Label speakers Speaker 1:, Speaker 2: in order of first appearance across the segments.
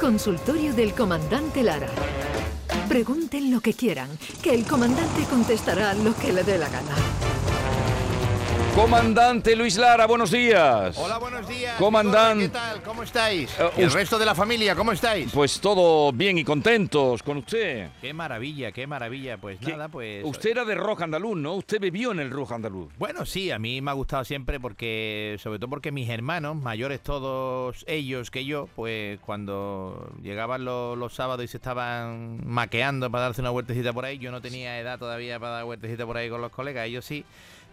Speaker 1: Consultorio del Comandante Lara. Pregunten lo que quieran, que el comandante contestará lo que le dé la gana.
Speaker 2: Comandante Luis Lara, buenos días.
Speaker 3: Hola, buenos días.
Speaker 2: Comandante.
Speaker 3: ¿Qué tal? ¿Cómo estáis?
Speaker 2: Eh,
Speaker 3: ¿Y el resto de la familia, cómo estáis?
Speaker 2: Pues todo bien y contentos con usted.
Speaker 3: Qué maravilla, qué maravilla. Pues
Speaker 2: ¿Qué-
Speaker 3: nada, pues...
Speaker 2: Usted era de rock andaluz, ¿no? Usted bebió en el rock andaluz.
Speaker 3: Bueno, sí, a mí me ha gustado siempre porque, sobre todo porque mis hermanos, mayores todos ellos que yo, pues cuando llegaban los, los sábados y se estaban maqueando para darse una vueltecita por ahí, yo no tenía edad todavía para dar vueltecita por ahí con los colegas, ellos sí,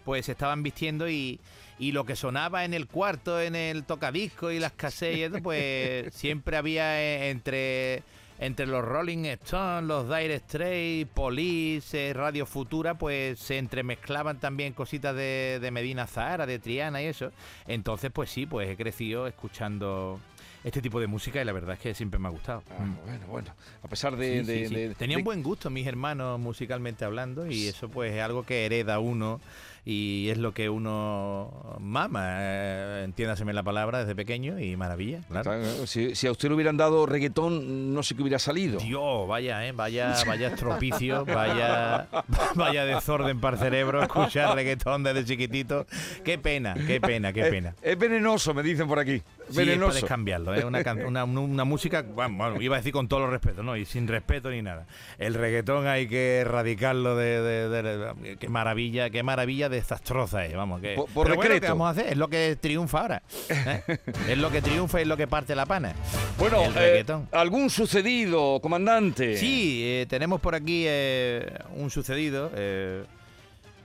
Speaker 3: pues se estaban vistiendo y, y lo que sonaba en el cuarto, en el tocadisco y las eso, pues siempre había eh, entre entre los Rolling Stones, los Dire Straits, Police, eh, Radio Futura, pues se entremezclaban también cositas de, de Medina Zahara, de Triana y eso. Entonces, pues sí, pues he crecido escuchando este tipo de música y la verdad es que siempre me ha gustado.
Speaker 2: Ah,
Speaker 3: Mm.
Speaker 2: bueno, bueno. A pesar de...
Speaker 3: Sí,
Speaker 2: de-
Speaker 3: sí.
Speaker 2: de-
Speaker 3: Tenían
Speaker 2: de-
Speaker 3: buen gusto mis hermanos musicalmente hablando y eso pues es algo que hereda uno y es lo que uno mama, eh, entiéndaseme la palabra, desde pequeño y maravilla, claro.
Speaker 2: Si, si a usted le hubieran dado reggaetón, no sé qué hubiera salido.
Speaker 3: Dios, vaya, eh, vaya, vaya estropicio, vaya, vaya desorden para el cerebro, escuchar reggaetón desde chiquitito. Qué pena, qué pena, qué
Speaker 2: Es-
Speaker 3: pena.
Speaker 2: Es, venenoso, me dicen por aquí.
Speaker 3: Sí,
Speaker 2: venenoso.
Speaker 3: puedes cambiarlo, es una, una, una música, bueno, iba a decir con todo los respeto, no, y sin respeto ni nada. El reggaetón hay que erradicarlo de, de- de- de- qué maravilla, qué maravilla desastrosa es, vamos, que
Speaker 2: Por- por
Speaker 3: pero bueno, ¿qué vamos a hacer? Es lo que triunfa ahora. ¿eh? es lo que triunfa y es lo que parte la pana.
Speaker 2: Bueno,
Speaker 3: el
Speaker 2: eh,
Speaker 3: reggaetón.
Speaker 2: algún sucedido, comandante.
Speaker 3: Sí, eh, tenemos por aquí eh, un sucedido. eh,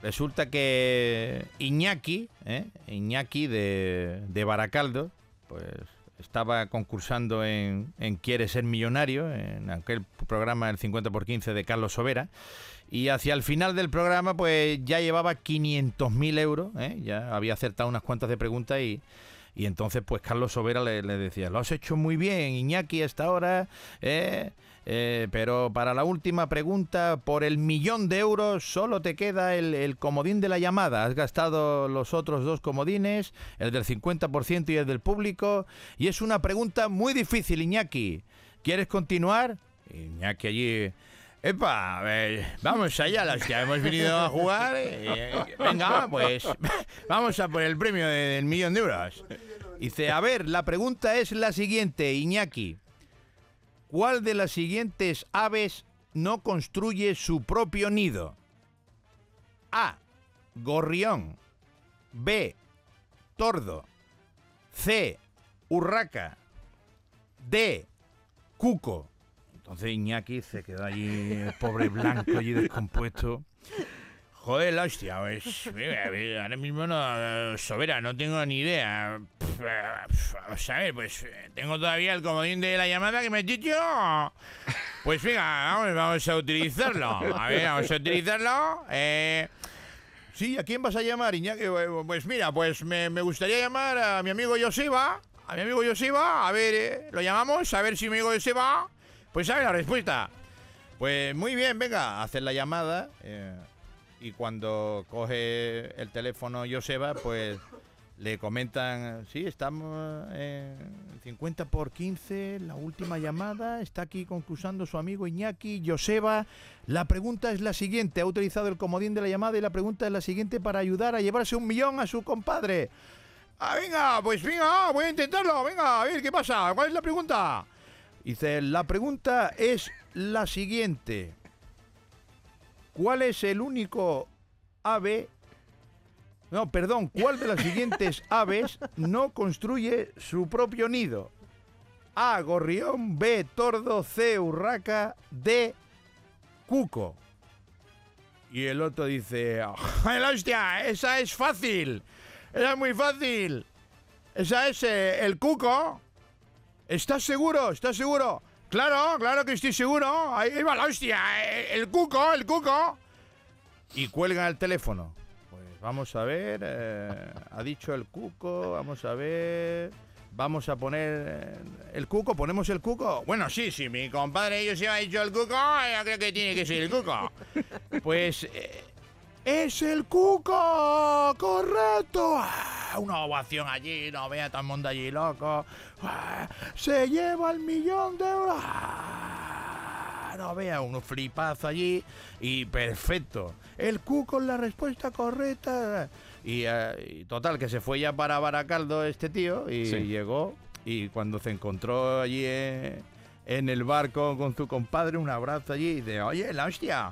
Speaker 3: resulta que Iñaki, eh, Iñaki de, de Baracaldo, pues estaba concursando en, en Quiere ser millonario, en aquel programa El 50 por 15 de Carlos Sobera. Y hacia el final del programa, pues ya llevaba 500.000 euros, ¿eh? ya había acertado unas cuantas de preguntas y, y entonces, pues Carlos Sobera le, decía, lo has hecho muy bien, Iñaki, hasta ahora, ¿eh? Eh, pero para la última pregunta, por el millón de euros solo te queda el, comodín de la llamada. Has gastado los otros dos comodines, el del 50% y el del público. Y es una pregunta muy difícil, Iñaki. ¿Quieres continuar? Iñaki allí... Epa, eh, vamos allá, las que hemos venido a jugar. eh, venga, pues vamos a por el premio de- del millón de euros. Dice, a ver, la pregunta es la siguiente, Iñaki. ¿Cuál de las siguientes aves no construye su propio nido? A. Gorrión. B. Tordo. C. Urraca. D. Cuco. Entonces Iñaki se quedó allí, el pobre blanco, allí descompuesto. Joder, la hostia, pues, ahora mismo no, Sobera, no tengo ni idea. Eh, Vamos a ver, pues, eh, tengo todavía el comodín de la llamada que me has dicho. Pues venga, vamos, vamos a utilizarlo. A ver, vamos a utilizarlo. Eh, sí, ¿a quién vas a llamar, Iñaki? Eh, Pues mira, pues me, me gustaría llamar a mi amigo Joseba. A mi amigo Joseba, a ver, eh, lo llamamos, a ver si mi amigo Joseba, pues sabe la respuesta. Pues muy bien, venga, hacer la llamada. eh, y cuando coge el teléfono Joseba, pues le comentan, sí, estamos en 50 por 15, la última llamada, está aquí concursando su amigo Iñaki, Joseba. La pregunta es la siguiente, ha utilizado el comodín de la llamada y la pregunta es la siguiente para ayudar a llevarse un millón a su compadre. Ah, venga, pues venga, voy a intentarlo, venga, a ver qué pasa, ¿cuál es la pregunta? Dice, la pregunta es la siguiente. ¿Cuál es el único ave... No, perdón, ¿cuál de las siguientes aves no construye su propio nido? A, gorrión, B, tordo, C, urraca, D, cuco. Y el otro dice, ¡ay, la hostia! Esa es fácil, esa es muy fácil. Esa es eh, el cuco. ¿Estás seguro? ¿Estás seguro? Claro, claro que estoy seguro. Ahí va la hostia. eh, El cuco, el cuco. Y cuelgan el teléfono. Pues vamos a ver. eh, ha dicho el cuco. Vamos a ver. Vamos a poner eh, el cuco. ¿Ponemos el cuco? Bueno, sí, sí. Mi compadre ellos se ha dicho el cuco. Yo creo que tiene que ser el cuco. Pues. eh, ¡Es el cuco! ¡Correcto! ¡Ah! una ovación allí, no vea todo el mundo allí loco. ¡Ah! Se lleva el millón de euros. ¡Ah! No vea un flipazo allí y perfecto. El Q con la respuesta correcta. Y, eh, y total, que se fue ya para Baracaldo este tío y
Speaker 2: Sí.
Speaker 3: llegó y cuando se encontró allí en, en el barco con su compadre, un abrazo allí, y dice, oye, la hostia,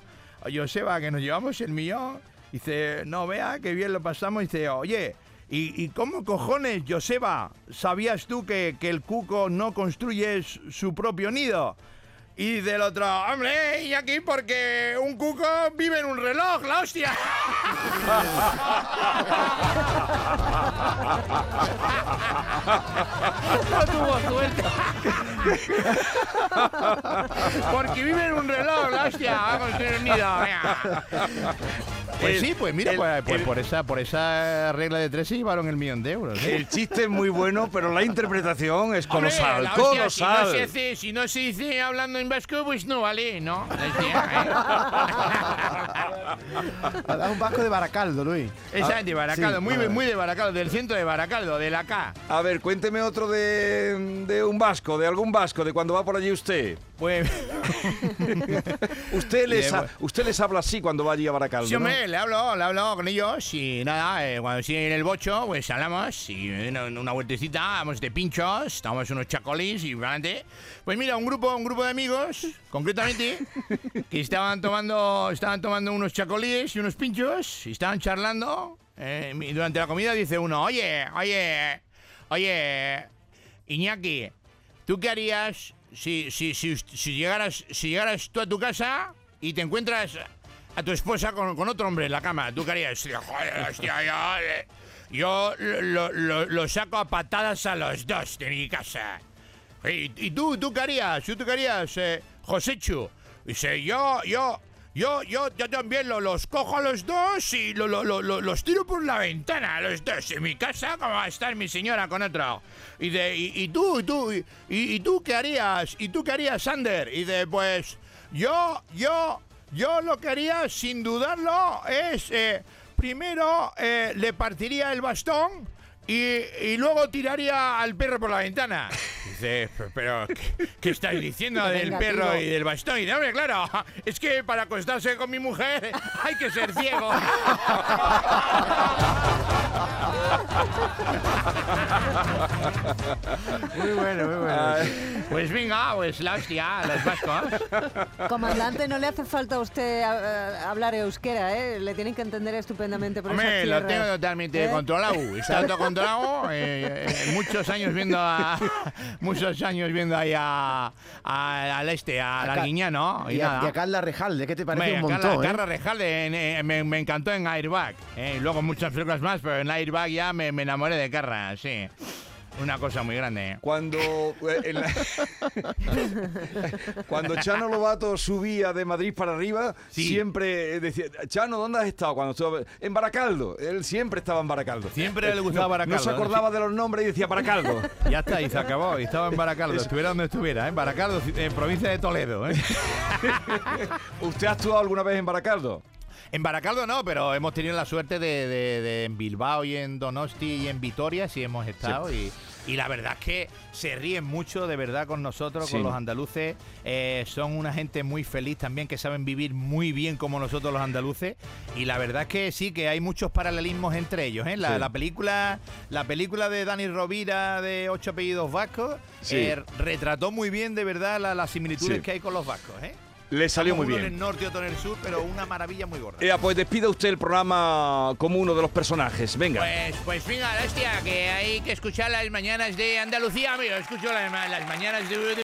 Speaker 3: Joseba, que nos llevamos el millón. Dice, no, vea, qué bien lo pasamos. Dice, oye, ¿y, y cómo cojones, Joseba, sabías tú que, que el cuco no construye su propio nido? Y del otro, hombre, y aquí porque un cuco vive en un reloj, la hostia. No tuvo suerte. Porque vive en un reloj, la hostia. Va a construir un nido. Pues
Speaker 2: El-
Speaker 3: sí, pues mira,
Speaker 2: el-
Speaker 3: pues, pues
Speaker 2: el-
Speaker 3: por esa por esa regla de tres se llevaron el millón de euros. ¿eh?
Speaker 2: El chiste es muy bueno, pero la interpretación es
Speaker 4: Hombre,
Speaker 2: colosal,
Speaker 4: hostia,
Speaker 2: colosal.
Speaker 4: Si no, se hace, si no se dice hablando en vasco, pues no vale, ¿no? Hostia,
Speaker 5: Es un vasco de Baracaldo, Luis.
Speaker 4: ¿eh? Esa de Baracaldo,
Speaker 5: sí,
Speaker 4: muy, muy de Baracaldo, del centro de Baracaldo, de la K.
Speaker 2: A ver, cuénteme otro de, de un vasco, de algún vasco, de cuando va por allí usted.
Speaker 3: Pues
Speaker 2: Usted les, ha- usted les habla así cuando va allí a Baracaldo,
Speaker 4: Sí,
Speaker 2: ¿no?
Speaker 4: hombre, le hablo, le hablo con ellos y nada, eh, cuando estoy en el bocho, pues hablamos y una, una vueltecita, vamos de pinchos, tomamos unos chacolis y adelante. Pues mira, un grupo, un grupo de amigos, concretamente, que estaban tomando, estaban tomando unos chacolíes y unos pinchos y estaban charlando. eh, y durante la comida dice uno, oye, oye, oye, Iñaki, ¿tú qué harías si, si, si, si llegaras, si llegaras tú a tu casa y te encuentras a tu esposa con, con otro hombre en la cama? ¿Tú? Y, Joder, yo, eh, yo lo, lo- saco a patadas a los dos de mi casa. ¿Y, y tú, tú qué harías? ¿Tú, harías, eh, Josechu? Dice, yo, yo, yo, yo, yo también lo- los cojo a los dos y lo- lo- lo- lo- los tiro por la ventana los dos. En mi casa, ¿cómo va a estar mi señora con otro? Y de, y, y tú, y tú, y, y tú qué harías? ¿Y tú qué harías, Sander? Y de, pues, yo, yo, yo lo que haría, sin dudarlo, es, eh, primero, eh, le partiría el bastón y, y luego tiraría al perro por la ventana. Dice, pero ¿qué, qué estáis diciendo del perro y del bastón? Y dice, hombre, claro, es que para acostarse con mi mujer hay que ser ciego.
Speaker 5: Muy bueno, muy bueno.
Speaker 2: Ay,
Speaker 4: Pues venga, pues la hostia, los vascos.
Speaker 6: Comandante, no le hace falta a usted eh, hablar euskera, ¿eh? Le tienen que entender estupendamente por
Speaker 4: Hombre,
Speaker 6: esas
Speaker 4: lo
Speaker 6: tierras.
Speaker 4: tengo totalmente
Speaker 6: ¿Eh?
Speaker 4: controlado. Está todo controlado. eh, eh, muchos años viendo a, muchos años viendo ahí a, a- al este, a
Speaker 5: Acá-
Speaker 4: Arguiñano.
Speaker 5: Y, a, y a Carla Rejalde, ¿qué te parece
Speaker 4: Hombre,
Speaker 5: un
Speaker 4: Carla-
Speaker 5: montón, eh?
Speaker 4: Carla Rejalde, en, eh, me, me encantó en Airbag. eh, y luego muchas películas más, pero en Airbag ya me, me enamoré de Carla, sí. Una cosa muy grande.
Speaker 2: Cuando, eh, en la- cuando Chano Lobato subía de Madrid para arriba,
Speaker 4: Sí.
Speaker 2: siempre decía, Chano, ¿dónde has estado? Cuando estuvo en Baracaldo. Él siempre estaba en Baracaldo.
Speaker 3: Siempre le gustaba
Speaker 2: No-
Speaker 3: Baracaldo,
Speaker 2: No se acordaba de los nombres y decía Baracaldo.
Speaker 3: ya está, y se acabó. Y estaba en Baracaldo, estuviera donde estuviera, ¿eh? Baracaldo, en provincia de Toledo, ¿eh?
Speaker 2: ¿Usted ha actuado alguna vez en Baracaldo?
Speaker 3: En Baracaldo no, pero hemos tenido la suerte de, de- de en Bilbao y en Donosti y en Vitoria sí hemos estado y, y la verdad es que se ríen mucho de verdad con nosotros,
Speaker 2: Sí.
Speaker 3: con los andaluces. Eh, son una gente muy feliz también que saben vivir muy bien como nosotros los andaluces y la verdad es que sí que hay muchos paralelismos entre ellos. ¿eh? La,
Speaker 2: Sí.
Speaker 3: la película la película de Dani Rovira de Ocho apellidos vascos eh, retrató muy bien de verdad la- las similitudes que hay con los vascos. ¿eh?
Speaker 2: Le salió muy
Speaker 3: Uno en
Speaker 2: bien.
Speaker 3: el norte y otro en el sur, pero una maravilla muy gorda.
Speaker 2: Ea, pues despida usted el programa como uno de los personajes. Venga.
Speaker 4: Pues, pues venga, hostia, que hay que escuchar las mañanas de Andalucía. Mira, escucho las, las mañanas de,